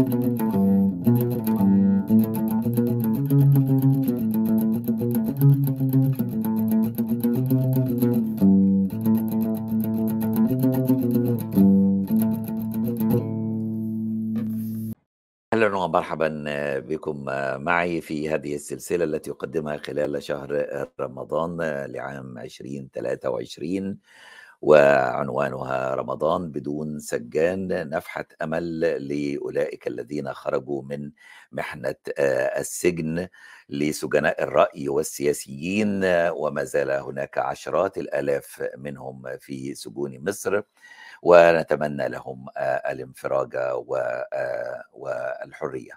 أهلا ومرحبا بكم معي في هذه السلسلة التي أقدمها خلال شهر رمضان لعام 2023 وعنوانها رمضان بدون سجان نفحة أمل لأولئك الذين خرجوا من محنة السجن لسجناء الرأي والسياسيين وما زال هناك عشرات الآلاف منهم في سجون مصر ونتمنى لهم الانفراج والحرية.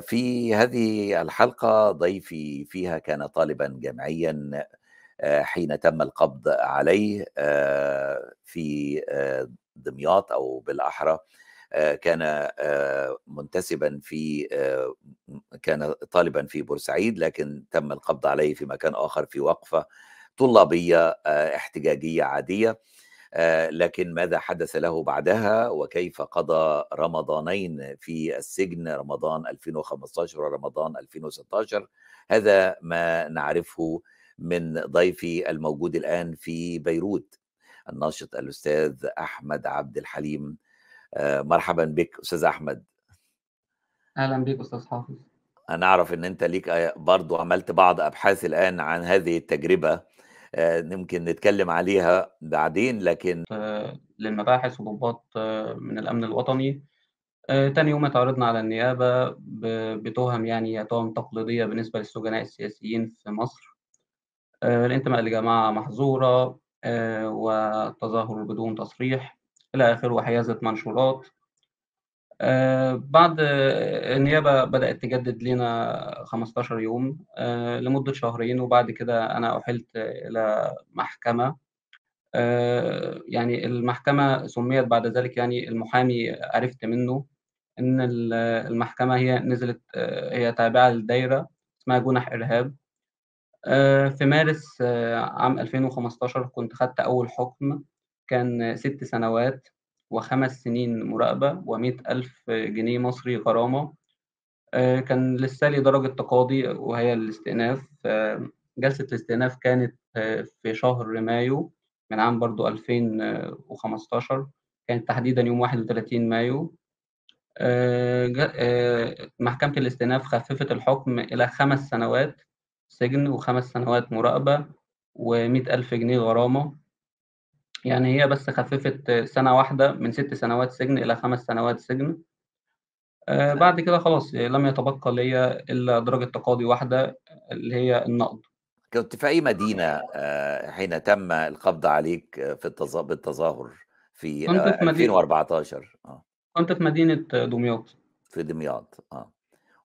في هذه الحلقة ضيفي فيها كان طالبا جامعيا حين تم القبض عليه في دمياط أو بالأحرى كان منتسبا في كان طالبا في بورسعيد لكن تم القبض عليه في مكان آخر في وقفة طلابية احتجاجية عادية. لكن ماذا حدث له بعدها؟ وكيف قضى رمضانين في السجن؟ رمضان 2015 ورمضان 2016 هذا ما نعرفه من ضيفي الموجود الآن في بيروت. الناشط الأستاذ أحمد عبد الحليم. مرحبا بك أستاذ أحمد. أهلا بك أستاذ حافظ. أنا أعرف أن أنت ليك برضو عملت بعض أبحاث الآن عن هذه التجربة. ممكن نتكلم عليها بعدين لكن للمباحث وضباط من الأمن الوطني. تاني يوم اتعرضنا على النيابة بتهم يعني تهم تقليدية بالنسبة للسجناء السياسيين في مصر. الانتماء لجماعة محظورة والتظاهر بدون تصريح. إلى آخره وحيازة منشورات. بعد النيابة بدأت تجدد لنا 15 يوم لمدة شهرين وبعد كده أنا أحلت إلى محكمة. يعني المحكمة سميت بعد ذلك يعني المحامي عرفت منه إن المحكمة هي نزلت هي تابعة للدايرة اسمها جنح إرهاب. في مارس عام 2015 كنت خدت أول حكم كان ست سنوات وخمس سنين مراقبة ومئة ألف جنيه مصري غرامة. كان لسه لي درجة تقاضي وهي الاستئناف. جلسة الاستئناف كانت في شهر مايو من عام برضو 2015 كانت تحديدا يوم 31 مايو. محكمة الاستئناف خففت الحكم إلى خمس سنوات. سجن وخمس سنوات مراقبة ومئة ألف جنيه غرامة. يعني هي بس خففت سنة واحدة من ست سنوات سجن إلى خمس سنوات سجن. آه بعد كده خلاص لم يتبقى لي إلا درجة تقاضي واحدة اللي هي النقد. كنت في أي مدينة حين تم القبض عليك في بالتظاهر في, كنت في 2014 آه. كنت في مدينة دمياط. في دمياط آه.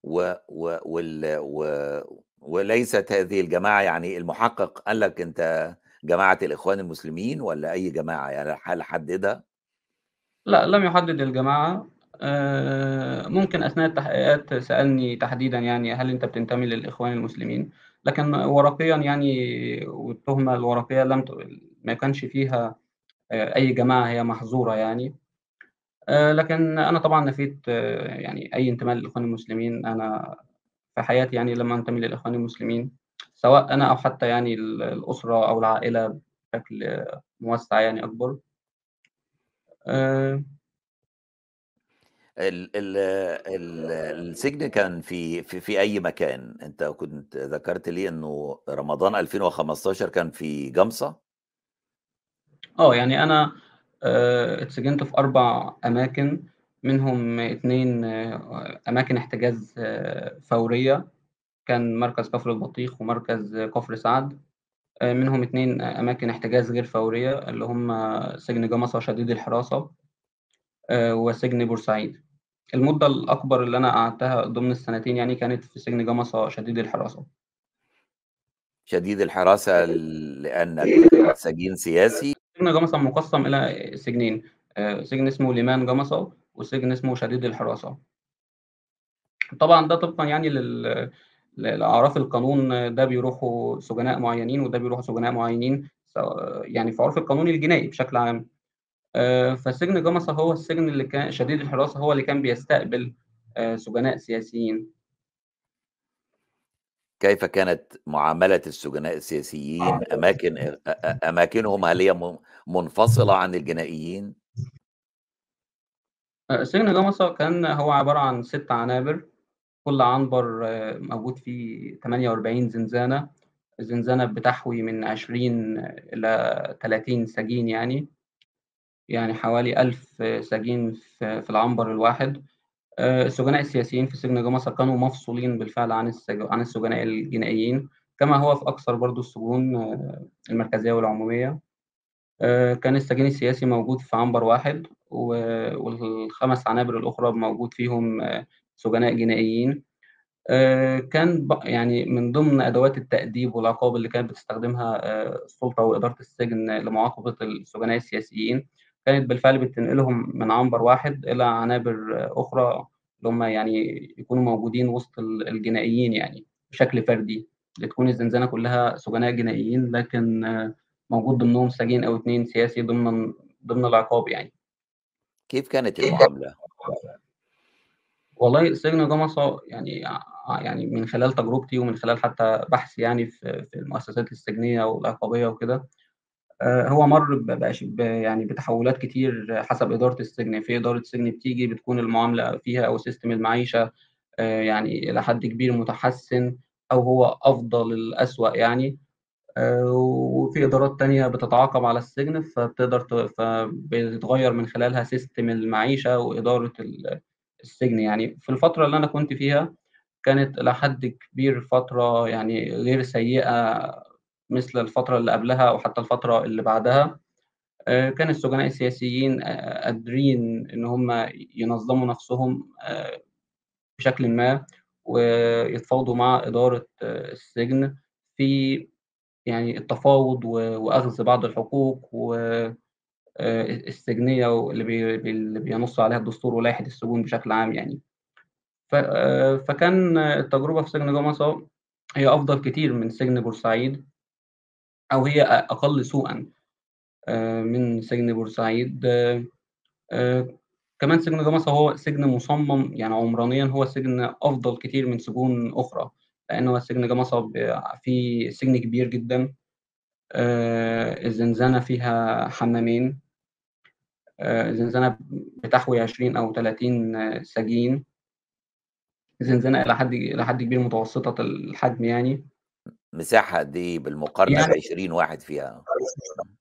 و و وال و وليست هذه الجماعة يعني المحقق قال لك أنت جماعة الإخوان المسلمين ولا أي جماعة يعني هل حددها؟ لا لم يحدد الجماعة ممكن أثناء التحقيقات سألني تحديدا يعني هل أنت بتنتمي للإخوان المسلمين لكن ورقيا يعني والتهمة الورقية لم. ما كانش فيها أي جماعة هي محظورة يعني لكن أنا طبعا نفيت يعني أي انتماء للإخوان المسلمين. أنا في حياتي يعني لما أنتمي للإخوان المسلمين سواء أنا أو حتى يعني الأسرة أو العائلة بشكل موسع يعني أكبر. أه. ال ال ال السجن كان في, في في أي مكان؟ أنت كنت ذكرت لي أنه رمضان 2015 كان في جمصة؟ آه يعني أنا أه اتسجنت في أربع أماكن منهم اتنين أماكن احتجاز فورية. كان مركز كفر البطيخ ومركز كفر سعد. منهم اتنين أماكن احتجاز غير فورية اللي هم سجن جمصة شديد الحراسة وسجن بورسعيد. المدة الأكبر اللي أنا قعدتها ضمن السنتين يعني كانت في سجن جمصة شديد الحراسة. شديد الحراسة لأنك سجين سياسي؟ سجن جمصة مقسم إلى سجنين سجن اسمه ليمان جمصة وسجن اسمه شديد الحراسة طبعا ده طبقا يعني لل لأعراف القانون ده بيروحوا سجناء معينين وده بيروحوا سجناء معينين يعني في عرف القانون الجنائي بشكل عام آآ فسجن جمصة هو السجن اللي كان شديد الحراسة، هو اللي كان بيستقبل آآ سجناء سياسيين. كيف كانت معاملة السجناء السياسيين؟ أماكن أ أ أماكنهم هل هي منفصلة عن الجنائيين؟ سجن جمصة كان هو عبارة عن 6 عنابر، كل عنبر موجود فيه 48 زنزانة، الزنزانة بتحوي من 20 إلى 30 سجين يعني. يعني حوالي 1000 سجين في في العنبر الواحد. آآ السجناء السياسيين في سجن جمصة كانوا مفصولين بالفعل عن عن السجناء الجنائيين، كما هو في أكثر برضه السجون المركزية والعمومية. آآ كان السجين السياسي موجود في عنبر واحد، و وال5 عنابر الأخرى موجود فيهم سجناء جنائيين. كان يعني من ضمن أدوات التأديب والعقاب اللي كانت بتستخدمها السلطة وإدارة السجن لمعاقبة السجناء السياسيين، كانت بالفعل بتنقلهم من عنبر واحد إلى عنابر أخرى، اللي هم يعني يكونوا موجودين وسط ال الجنائيين يعني بشكل فردي، بتكون الزنزانة كلها سجناء جنائيين، لكن موجود ضمنهم سجين أو 2 سياسي ضمن ضمن العقاب يعني. كيف كانت المعاملة؟ والله سجن جمصة يعني يعني من خلال تجربتي ومن خلال حتى بحثي يعني في المؤسسات السجنية والعقابية وكده، هو مَر يعني بتحولات كتير حسب إدارة السجن، في إدارة سجن بتيجي بتكون المعاملة فيها أو system المعيشة آآ يعني إلى حد كبير متحسن أو هو أفضل الأسوأ يعني، آآ وفي إدارات تانية بتتعاقب على السجن، فبتقدر فبيتغيّر من خلالها system المعيشة وإدارة ال السجن يعني. في الفترة اللي أنا كنت فيها، كانت إلى حد كبير فترة يعني غير سيئة مثل الفترة اللي قبلها أو حتى الفترة اللي بعدها. آآ كان السجناء السياسيين آآ قادرين إن هم ينظموا نفسهم آآ بشكلٍ ما، ويتفاوضوا مع إدارة السجن في يعني التفاوض وأخذ بعض الحقوق و آآ السجنية واللي بي اللي بينُص عليها الدستور ولائحة السجون بشكل عام يعني. فكان التجربة في سجن جمصة هي أفضل كتير من سجن بورسعيد. أو هي أقل سوءًا آآ من سجن بورسعيد. آآ كمان سجن جمصة هو سجن مُصمم يعني عمرانيًا هو سجن أفضل كتير من سجون أخرى، لأن هو سجن ب فيه سجن كبير جدًا. الزنزانة فيها حمامين. الزنزانة بتحوي 20 أو 30 سجين. زنزانة إلى حد إلى حد كبير متوسطة الحجم يعني. مساحة قد إيه بالمقارنة يعني ب20 واحد فيها؟ إمم.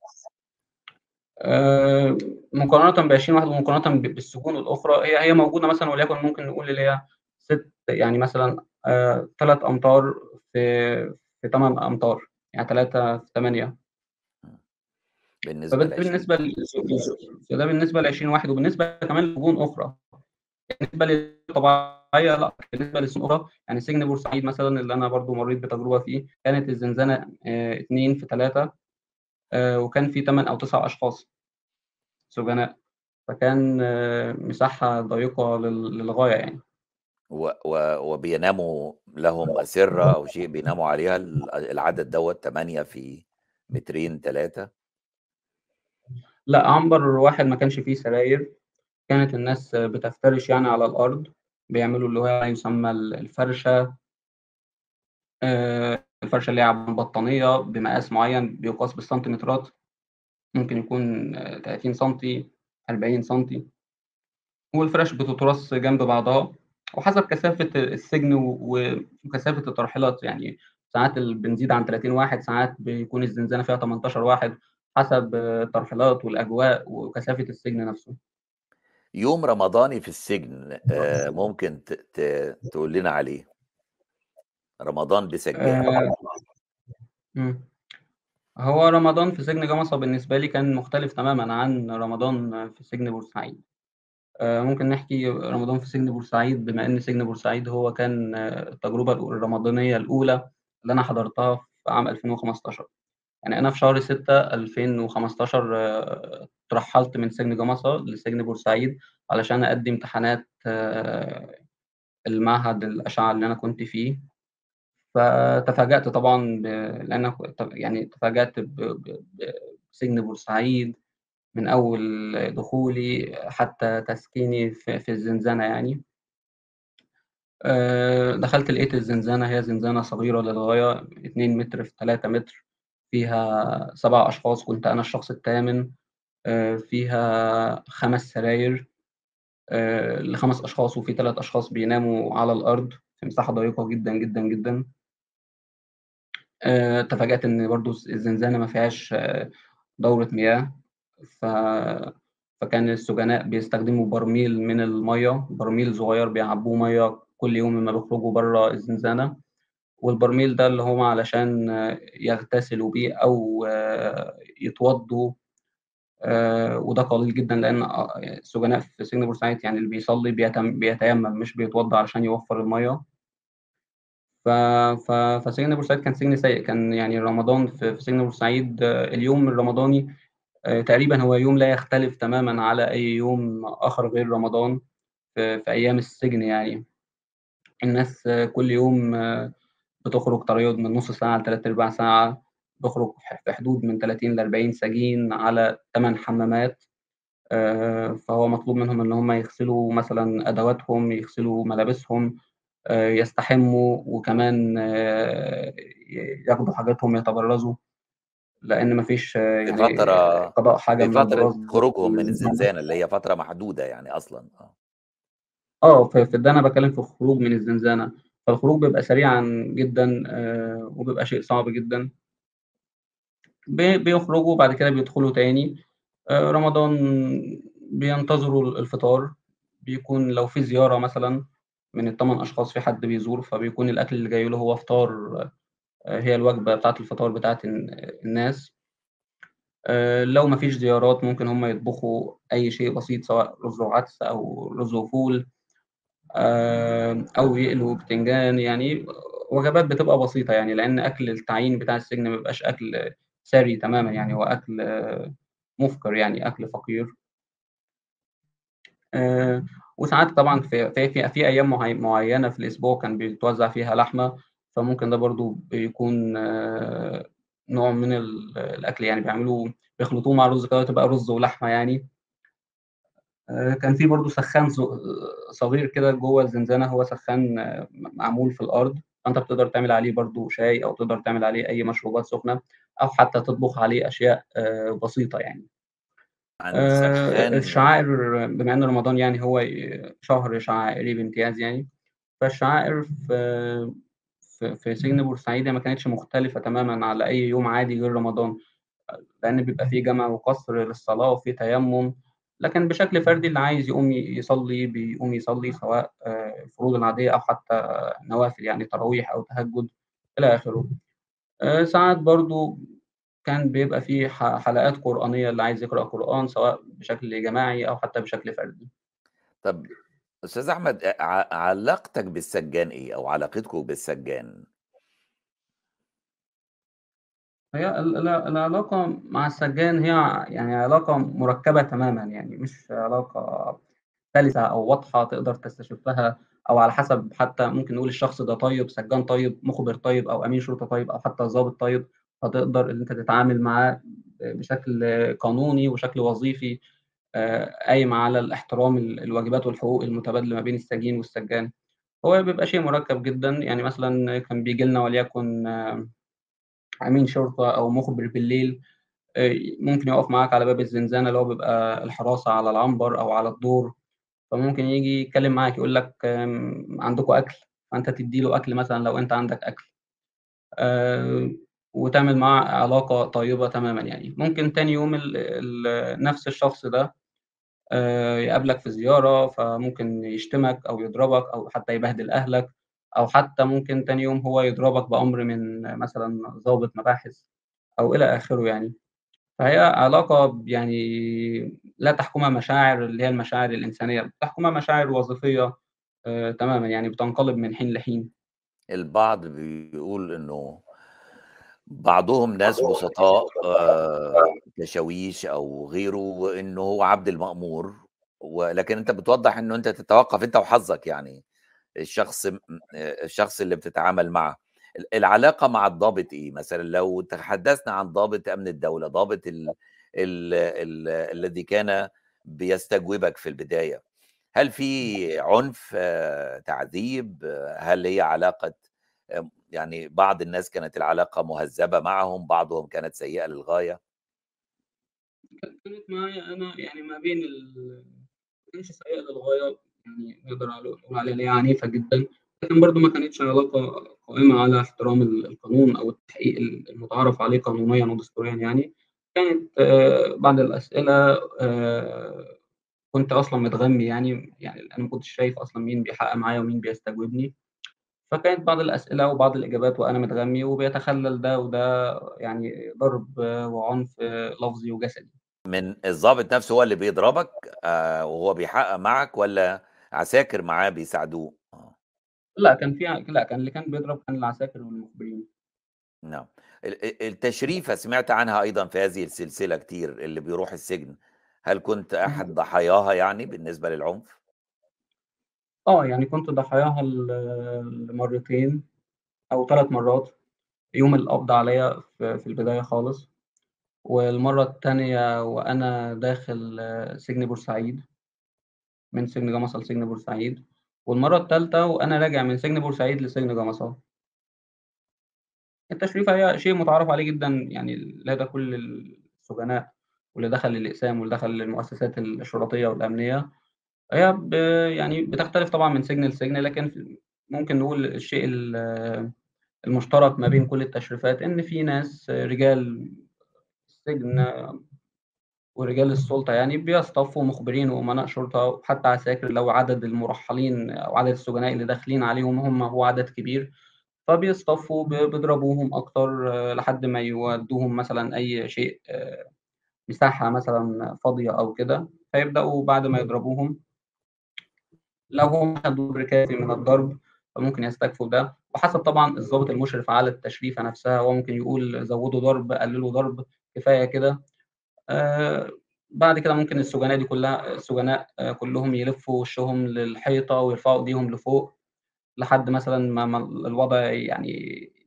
آآ مقارنةً ب20 واحد ومقارنةً ب بالسجون الأخرى، هي هي موجودة مثلًا وليكن ممكن نقول اللي هي 6 يعني مثلًا آآ 3 أمتار في في 8 أمتار، يعني 3 في 8. إمم. بالنسبة فب ده ل20 بالنسبة ل فده بالنسبة ل20 واحد وبالنسبة كمان لسجون أخرى. بالنسبة للطبيعية لأ، بالنسبة لسجون أخرى يعني سجن بورسعيد مثلًا اللي أنا برضه مرّيت بتجربة فيه، كانت الزنزانة آآ 2 في 3 آآ وكان في 8 أو 9 أشخاص. سجناء، فكان مساحة ضيّقة لل للغاية يعني. و و وبيناموا لهم أسرة أو شيء بيناموا عليها ال العدد دوّة 8 في مترين، 3؟ لأ، عنبر واحد ما كانش فيه سراير، كانت الناس بتفترش يعني على الأرض، بيعملوا اللي هو ما يسمى ال الفرشة. آآ الفرشة اللي هي بطانية بمقاس معيّن بيُقاس بالسنتيمترات، ممكن يكون 30 سنتي، 40 سنتي. والفِرَش بتترص جنب بعضها، وحسب كثافة السجن وكثافة الترحيلات، يعني ساعات بنزيد عن 30 واحد، ساعات بيكون الزنزانة فيها 18 واحد، حسب الترحيلات والأجواء وكثافة السجن نفسه. يوم رمضاني في السجن آآ ممكن ت ت تقول لنا عليه؟ رمضان. آآ إمم. هو رمضان في سجن جمصة بالنسبة لي كان مختلف تمامًا عن رمضان في سجن بورسعيد. آآ ممكن نحكي رمضان في سجن بورسعيد بما إن سجن بورسعيد هو كان التجربة ال الرمضانية الأولى اللي أنا حضرتها في عام 2015. يعني أنا في شهر 6 2015 اترحّلت من سجن جمصة لسجن بورسعيد علشان أأدّي امتحانات المعهد الأشعة اللي أنا كنت فيه. فتفاجأت طبعًا ب لأن يعني تفاجأت بسجن بورسعيد، من أول دخولي حتى تسكيني في في الزنزانة يعني. آآ دخلت لقيت الزنزانة هي زنزانة صغيرة للغاية 2 متر في 3 متر، فيها 7 أشخاص كنت أنا الشخص التامن، آآ فيها 5 سراير آآ ل5 أشخاص وفي 3 أشخاص بيناموا على الأرض في مساحة ضيقة جدًا، جدًا، جدًا. آآ تفاجأت إن الز الزنزانة ما فيهاش دورة مياه، ف فكان السجناء بيستخدموا برميل من المَيّة، برميل صغير بيعبّوه مَيّة كل يوم أمّا بيخرجوا برّه الزنزانة، والبرميل ده اللي هو علشان يغتسلوا بيه أو يتوضّوا آآ وده قليل جدًا لإن أ السجناء في سجن بورسعيد يعني اللي بيصلّي بيتيمم مش بيتوضّى علشان يوفّر المَيّة. ف ف فسجن بورسعيد كان سجن سيء، كان يعني رمضان في في سجن بورسعيد اليوم الرمضاني تقريبًا هو يوم لا يختلف تمامًا على أي يوم آخر غير رمضان في في أيام السجن يعني. الناس كل يوم بتخرج تقريبًا من نُص ساعة ل3/4 ساعة، بيخرج ح في حدود من 30 ل40 سجين على 8 حمامات، آآ فهو مطلوب منهم إن هم يغسلوا مثلًا أدواتهم، يغسلوا ملابسهم، آآ يستحموا وكمان ي ياخدوا حاجاتهم يتبرّزوا، لإن ما فيش في يعني فترة قضاء من فترة خروجهم من الزنزانة اللي هي فترة محدودة يعني أصلًا، آه. آه، في ده أنا باتكلم في الخروج من الزنزانة، فالخروج بيبقى سريعًا جدًا آآ وبيبقى شيء صعب جدًا. بيخرجوا وبعد كده بيدخلوا تاني، آآ رمضان بينتظروا ال الفطار، بيكون لو في زيارة مثلًا من ال8 أشخاص في حد بيزور، فبيكون الأكل اللي جاي له هو فطار آآ هي الوجبة بتاعة الفطار بتاعة ال الناس. لو ما فيش زيارات ممكن هم يطبخوا أي شيء بسيط سواء رز وعدس أو رز وفول، أو يقلوا بتنجان، يعني وجبات بتبقى بسيطة يعني، لإن أكل التعيين بتاع السجن ما بيبقاش أكل ثري تمامًا يعني، هو أكل مُفقِر يعني، أكل فقير. وساعات طبعًا في في في في أيام معي معيّنة في الأسبوع كان بيتوزّع فيها لحمة، فممكن ده برضه بيكون نوع من ال الأكل يعني بيعملوه بيخلطوه مع الرز كده وتبقى رز ولحمة يعني. آآ كان في برضه سخّان ص صغير كده جوّه الزنزانة، هو سخّان م معمول في الأرض، فأنت بتقدر تعمل عليه برضه شاي أو تقدر تعمل عليه أي مشروبات سخنة، أو حتى تطبخ عليه أشياء بسيطة يعني. الشعائر بما إن رمضان يعني هو شهر شعائري بامتياز يعني، فالشعائر في في سجن بورسعيد ما كانتش مختلفة تمامًا على أي يوم عادي غير رمضان، لإن بيبقى في جمع وقصر للصلاة وفي تيمُّم، لكن بشكل فردي اللي عايز يقوم يصلّي بيقوم يصلّي سواء الفروض العادية أو حتى نوافل يعني تراويح أو تهجُّد إلى آخره. آآ ساعات برضه كان بيبقى في ح حلقات قرآنية اللي عايز يقرأ قرآن سواء بشكل جماعي أو حتى بشكل فردي. طَب أستاذ أحمد ع علاقتك بالسجّان إيه أو علاقتكم بالسجّان؟ هي ال ال العلاقة مع السجّان هي يعني علاقة مركّبة تمامًا، يعني مش علاقة سَلِسة أو واضحة تقدر تستشفّها أو على حسب حتى ممكن نقول الشخص ده طيب، سجّان طيب، مُخبِر طيب أو أمين شرطة طيب أو حتى ضابط طيب، فتقدر إن أنت تتعامل معاه بشكل قانوني وشكل وظيفي آآ قايم على الاحترام ال الواجبات والحقوق المتبادلة ما بين السجين والسجّان. هو بيبقى شيء مُركّب جدًا، يعني مثلًا كان بييجي لنا وليكن أمين شرطة أو مُخبِر بالليل آآ ممكن يقف معاك على باب الزنزانة اللي هو بيبقى الحراسة على العنبر أو على الدور، فممكن ييجي يتكلّم معاك يقول لك عندكم أكل؟ فأنت تدّي له أكل مثلًا لو أنت عندك أكل. آآ وتعمل معاه علاقة طيبة تمامًا يعني. ممكن تاني يوم ال ال نفس الشخص ده آآ يقابلك في زيارة، فممكن يشتمك أو يضربك أو حتى يبهدل أهلك، أو حتى ممكن تاني يوم هو يضربك بأمر من مثلًا ضابط مباحث أو إلى آخره يعني. فهي علاقة يعني لا تحكمها مشاعر اللي هي المشاعر الإنسانية، بتحكمها مشاعر وظيفية آآ تمامًا يعني بتنقلب من حين لحين. البعض بيقول إنه بعضهم ناس بسطاء كشاويش أو غيره وإنه هو عبد المأمور، ولكن أنت بتوضّح إنه أنت تتوقّف أنت وحظّك يعني، الشخص الشخص اللي بتتعامل معه. ال العلاقة مع الضابط إيه؟ مثلًا لو تحدّثنا عن ضابط أمن الدولة، ضابط ال ال ال الذي كان بيستجوبك في البداية، هل في عنف، تعذيب، هل هي علاقة آمم، يعني بعض الناس كانت العلاقة مهذبة معهم، بعضهم كانت سيئة للغاية؟ كانت معايا أنا يعني ما بين ال ما كانتش سيئة للغاية، يعني نقدر نقول عليها هي عنيفة جدًا، لكن برضه ما كانتش علاقة قائمة على احترام ال القانون أو التحقيق ال المُتعارف عليه قانونيًا ودستوريًا يعني، كانت بعض الأسئلة آآ، كنت أصلًا متغمي يعني، يعني أنا ما كنتش شايف أصلًا مين بيحقق معايا ومين بيستجوبني، فكانت بعض الأسئلة وبعض الإجابات وأنا متغمي وبيتخلل ده وده يعني ضرب وعنف لفظي وجسدي. من الضابط نفسه هو اللي بيضربك آآ، وهو بيحقق معك والّا عساكر معاه بيساعدوه؟ آه. لأ، كان في لأ، كان اللي كان بيضرب كان العساكر والمخبرين. نعم. ال ال التشريفة سمعت عنها أيضًا في هذه السلسلة كتير، اللي بيروح السجن، هل كنت أحد ضحاياها يعني بالنسبة للعنف؟ آه، يعني كنت ضحاياها ل لمرتين أو 3 مرات، يوم القبض عليَّ في في البداية خالص، والمرة التانية وأنا داخل سجن بورسعيد. من سجن جمصة لسجن بورسعيد، والمرة التالتة وأنا راجع من سجن بورسعيد لسجن جمصة. التشريفة هي شيء مُتعارف عليه جدًا يعني لدى كل السجناء، واللي دخل الأقسام واللي دخل المؤسسات الشرطية والأمنية، هي يعني بتختلف طبعًا من سجن لسجن، لكن ممكن نقول الشيء ال المشترك ما بين كل التشريفات، إن في ناس رجال السجن ورجال السُلطة يعني بيصطفوا مخبرين وأمناء شرطة وحتى عساكر لو عدد المُرحّلين أو عدد السجناء اللي داخلين عليهم هم هو عدد كبير، فبيصطفوا بيضربوهم أكتر لحد ما يودّوهم مثلًا أي شيء مساحة مثلًا فاضية أو كده، فيبدأوا بعد ما يضربوهم لو هم خدوا قدر كافي من الضرب، فممكن يستكفوا بده، وحسب طبعًا الضابط المُشرف على التشريفة نفسها، هو ممكن يقول زوّدوا ضرب، قلّلوا ضرب، كفاية كده. آآ، بعد كده ممكن السجناء دي كلها السجناء كلّهم يلفّوا وشّهم للحيطة ويرفعوا إيديهم لفوق، لحد مثلًا ما الوضع يعني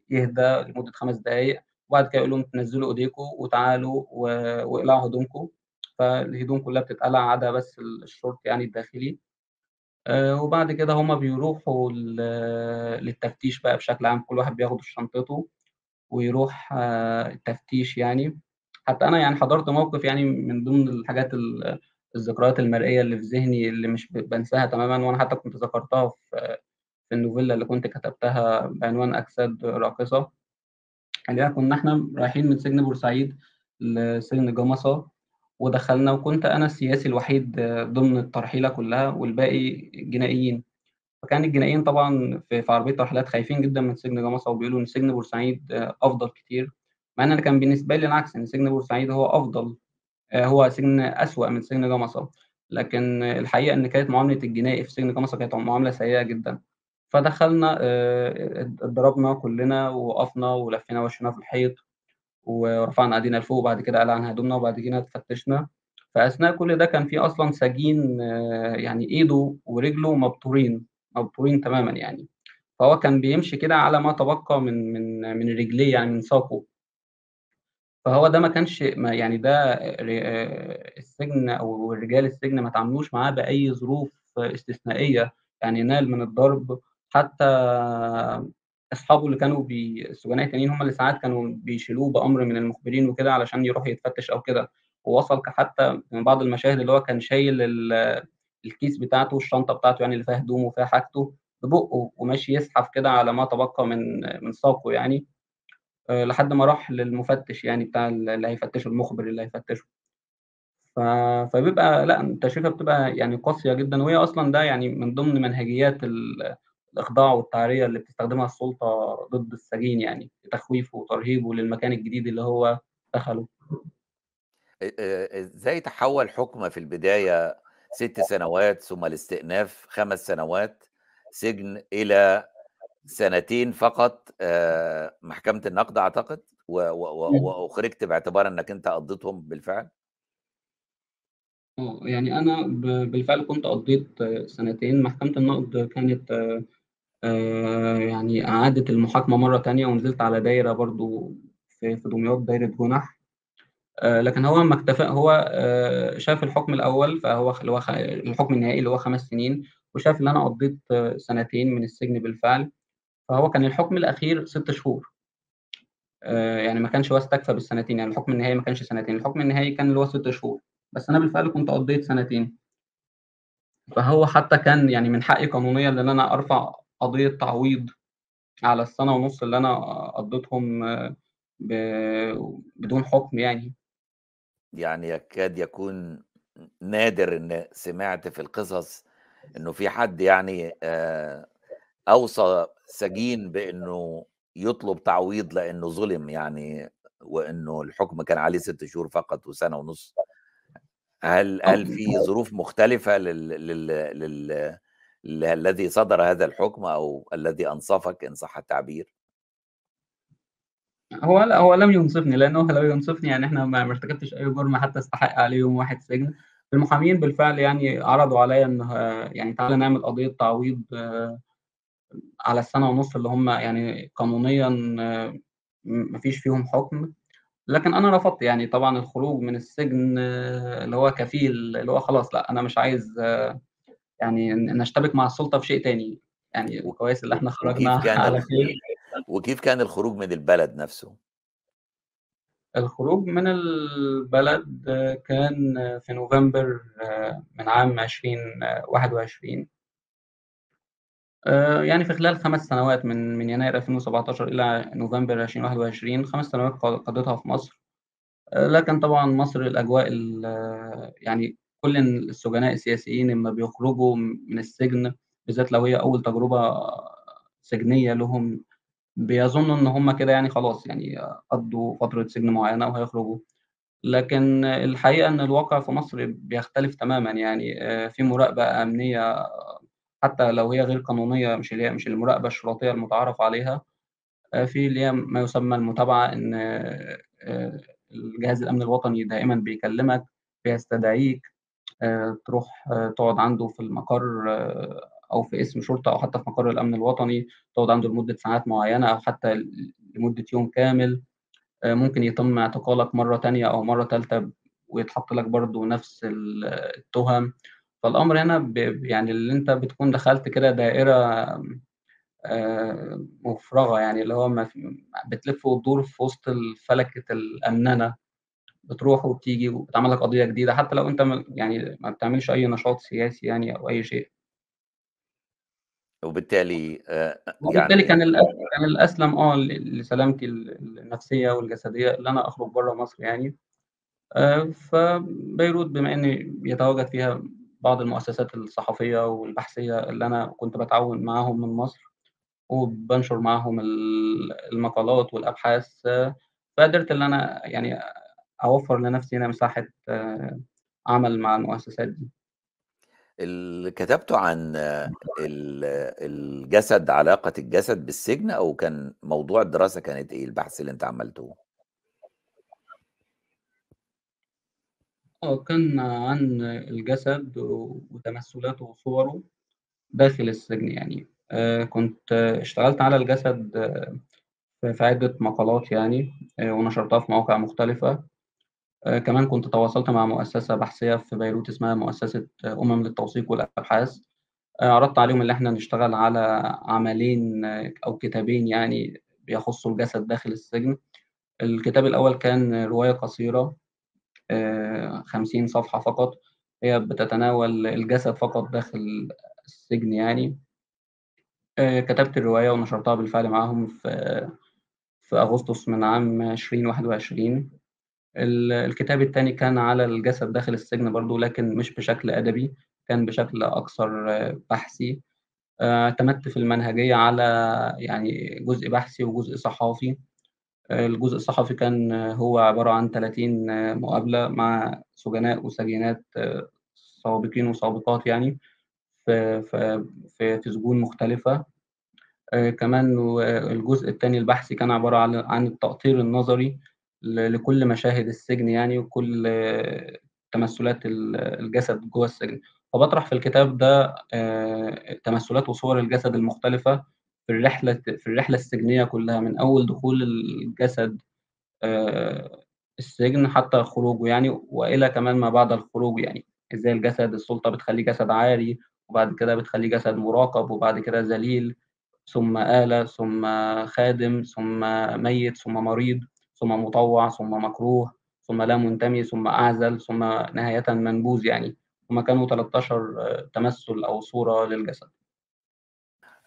يهدى لمدة 5 دقايق، وبعد كده يقول لهم نزّلوا إيديكم وتعالوا واقلعوا هدومكم، فالهدوم كلّها بتتقلع عدا بس ال الشورت يعني الداخلي. آآ، وبعد كده هم بيروحوا للتفتيش بقى بشكل عام، كل واحد بياخد شنطته ويروح التفتيش يعني. حتى أنا يعني حضرت موقف يعني من ضمن الحاجات ال الذكريات المرئية اللي في ذهني اللي مش ب بانساها تمامًا، وأنا حتى كنت ذكرتها في في النوفيلا اللي كنت كتبتها بعنوان أجساد راقصة. اللي هي كنا إحنا رايحين من سجن بورسعيد لسجن جمصة، ودخلنا وكنت أنا السياسي الوحيد ضمن الترحيلة كلّها والباقي جنائيين، فكان الجنائيين طبعًا في في عربية ترحيلات خايفين جدًا من سجن جمصة وبيقولوا إن سجن بورسعيد أفضل كتير، مع إن أنا كان بالنسبة لي العكس، إن سجن بورسعيد هو أفضل، آآ، هو سجن أسوأ من سجن جمصة، لكن الحقيقة إن كانت معاملة الجنائي في سجن جمصة كانت معاملة سيئة جدًا. فدخلنا ات اتضربنا كلّنا ووقفنا ولفينا وشّنا في الحيط، ورفعنا إيدينا لفوق وبعد كده قلعنا هدومنا وبعد كده اتفتشنا، فأثناء كل ده كان في أصلًا سجين يعني إيده ورجله مبتورين، مبتورين تمامًا يعني، فهو كان بيمشي كده على ما تبقى من من من رجليه يعني من ساقه. فهو ده ما كانش ما يعني ده ر آآ، السجن أو رجال السجن ما اتعاملوش معاه بأي ظروف استثنائية، يعني نال من الضرب، حتى أصحابه اللي كانوا بي السجناء التانيين هم اللي ساعات كانوا بيشيلوه بأمر من المخبرين وكده علشان يروح يتفتش أو كده، ووصل حتى من بعض المشاهد اللي هو كان شايل ال الكيس بتاعته الشنطة بتاعته يعني اللي فيها هدومه وفيها حاجته ببُقُّه وماشي يزحف كده على ما تبقى من من ساقه يعني، لحد ما راح للمفتش يعني بتاع ال اللي هيفتشه المخبر اللي هيفتشه. فبيبقى لأ، التشريفة بتبقى يعني قاسية جدًا، وهي أصلًا ده يعني من ضمن منهجيات ال الإخضاع والتعرية اللي بتستخدمها السُلطة ضد السجين يعني، لتخويفه وترهيبه للمكان الجديد اللي هو دخله. أ آآ، إزاي تحوّل حكم في البداية 6 سنوات ثم الاستئناف 5 سنوات سجن إلى سنتين فقط آآ، محكمة النقد أعتقد و و و إمم. وأُخرجت باعتبار إنك أنت قضيتهم بالفعل؟ آه، يعني أنا ب بالفعل كنت قضيت سنتين، محكمة النقد كانت آآ، يعني أعادت المحاكمة مرة تانية ونزلت على دايرة برضه في في دمياط دايرة جُنح، لكن هو أمّا اكتفى هو شاف الحكم الأول فهو الحكم النهائي اللي هو 5 سنين، وشاف إن أنا قضيت سنتين من السجن بالفعل، فهو كان الحكم الأخير 6 شهور. آآ يعني ما كانش هو بالسنتين، يعني الحكم النهائي ما كانش سنتين، الحكم النهائي كان اللي هو 6 شهور، بس أنا بالفعل كنت قضيت سنتين. فهو حتى كان يعني من حقي قانونيًا إن أنا أرفع قضية تعويض على السنة ونُص اللي أنا قضيتهم ب بدون حكم يعني. يعني يكاد يكون نادر إن سمعت في القصص إنه في حد يعني آآ أوصى سجين بإنه يطلب تعويض لإنه ظُلم يعني، وإنه الحكم كان عليه 6 شهور فقط وسنة ونُص. هل هل في ظروف مختلفة لل لل لل للذي صدر هذا الحكم أو الذي أنصفك إن صح التعبير؟ هو لأ، هو لم ينصفني، لأنه لو ينصفني يعني إحنا ما ارتكبتش أي جُرم حتى أستحق عليه يوم واحد سجن. المحامين بالفعل يعني عرضوا عليّا إنه يعني تعالَ نعمل قضية تعويض على السنة ونُص اللي هم يعني قانونيًا م ما فيش فيهم حكم، لكن أنا رفضت يعني طبعًا الخروج من السجن اللي هو كفيل اللي هو خلاص لأ، أنا مش عايز يعني ن نشتبك مع السُلطة في شيء تاني، يعني و كويس اللي و إحنا خرجنا وكيف كان على خير. وكيف كان الخروج من البلد نفسه؟ الخروج من البلد كان في نوفمبر من عام 2021. آآ يعني في خلال 5 سنوات من من يناير 2017 إلى نوفمبر 2021 5 سنوات قضيتها في مصر. آآ لكن طبعًا مصر الأجواء ال يعني كل السجناء السياسيين أمّا بيخرجوا من السجن، بالذات لو هي أول تجربة سجنية لهم، بيظنوا إن هم كده يعني خلاص يعني قضّوا فترة سجن معيّنة وهيخرجوا. لكن الحقيقة إن الواقع في مصر بيختلف تمامًا يعني آآ في مراقبة أمنية حتى لو هي غير قانونية مش اللي هي مش المراقبة الشرطية المُتعارف عليها، آآ في اللي هي ما يسمى المتابعة إن آآ الجهاز الأمن الوطني دائمًا بيكلمك، بيستدعيك آآ تروح تقعد عنده في المقر أو في قسم شرطة أو حتى في مقر الأمن الوطني، تقعد عنده لمدة ساعات معيّنة أو حتى ل لمدة يوم كامل. ممكن يتم اعتقالك مرّة تانية أو مرّة تالتة ويتحط لك برضه نفس ال التُّهَم. فالأمر هنا ب يعني اللي أنت بتكون دخلت كده دائرة آآ مُفرغة يعني اللي هو ما ف بتلِف وتدور في وسط الفلكة الأمننة، بتروح وبتيجي وبيتعمل لك قضية جديدة حتى لو أنت م يعني ما بتعملش أي نشاط سياسي يعني أو أي شيء. وبالتالي آآ وبالتالي يعني كان الأس كان الأسلم آه ل لسلامتي ال النفسية والجسدية اللي أنا أخرج برّه مصر يعني. آآ فبيروت بما إن بيتواجد فيها بعض المؤسسات الصحفية والبحثية اللي أنا كنت باتعاون معاهم من مصر، وبانشر معاهم ال المقالات والأبحاث، فقدرت اللي أنا يعني أوفّر لنفسي هنا مساحة عمل مع المؤسسات دي. اللي كتبته عن ال الجسد علاقة الجسد بالسجن أو كان موضوع الدراسة كانت إيه البحث اللي أنت عملته؟ آه، كان عن الجسد وتمثُّلاته وصوره داخل السجن يعني. آآ كنت اشتغلت على الجسد في في عدة مقالات يعني آآ ونشرتها في مواقع مختلفة. كمان كنت تواصلت مع مؤسسة بحثية في بيروت اسمها مؤسسة أمم للتوثيق والأبحاث. عرضت عليهم اللي إحنا نشتغل على عملين أو كتابين يعني بيخُصّوا الجسد داخل السجن. الكتاب الأول كان رواية قصيرة 50 صفحة فقط، هي بتتناول الجسد فقط داخل السجن يعني. آآ كتبت الرواية ونشرتها بالفعل معاهم في في أغسطس من عام 2021. ال الكتاب التاني كان على الجسد داخل السجن برضه لكن مش بشكل أدبي، كان بشكل أكثر بحثي. آآ اعتمدت في المنهجية على يعني جزء بحثي وجزء صحافي. الجزء الصحفي كان هو عبارة عن 30 مقابلة مع سجناء وسجينات سابقين وسابقات يعني في في في سجون مختلفة. آآ كمان والجزء التاني البحثي كان عبارة عن التقطير النظري لكل مشاهد السجن يعني وكل تمثُّلات ال الجسد جوّه السجن. فباطرح في الكتاب ده تمثُّلات وصور الجسد المختلفة في الرحلة في الرحلة السجنية كلّها من أول دخول الجسد آآ السجن حتى خروجه يعني وإلى كمان ما بعد الخروج يعني إزاي الجسد السلطة بتخليه جسد عاري وبعد كده بتخليه جسد مراقب وبعد كده ذليل ثم آلة ثم خادم ثم ميت ثم مريض ثم مطوع ثم مكروه ثم لا منتمي ثم أعزل ثم نهاية منبوذ يعني. هما كانوا 13 تمثل أو صورة للجسد.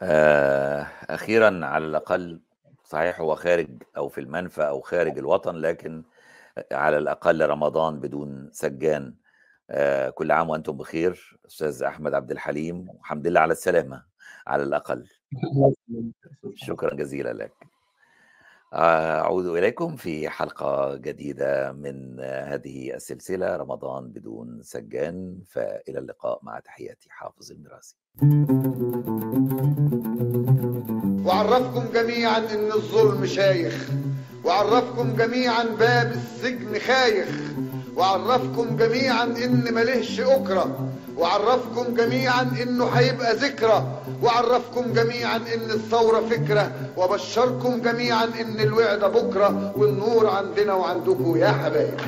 آه، أخيرا على الأقل صحيح هو خارج أو في المنفى أو خارج الوطن لكن على الأقل رمضان بدون سجان. آه، كل عام وأنتم بخير أستاذ أحمد عبد الحليم والحمد لله على السلامة على الأقل. شكرا جزيلا لك. أعود إليكم في حلقة جديدة من هذه السلسلة رمضان بدون سجان فإلى اللقاء مع تحياتي حافظ المراسي وعرفكم جميعا إن الظلم شايخ وعرفكم جميعا باب السجن خايخ. وعرفكم جميعا إن ملهش اكرة. وعرفكم جميعا إنه هيبقى ذكرى. وعرفكم جميعا إن الثورة فكرة. وبشركم جميعا إن الوعد بكرة. والنور عندنا وعندكم يا حبايب.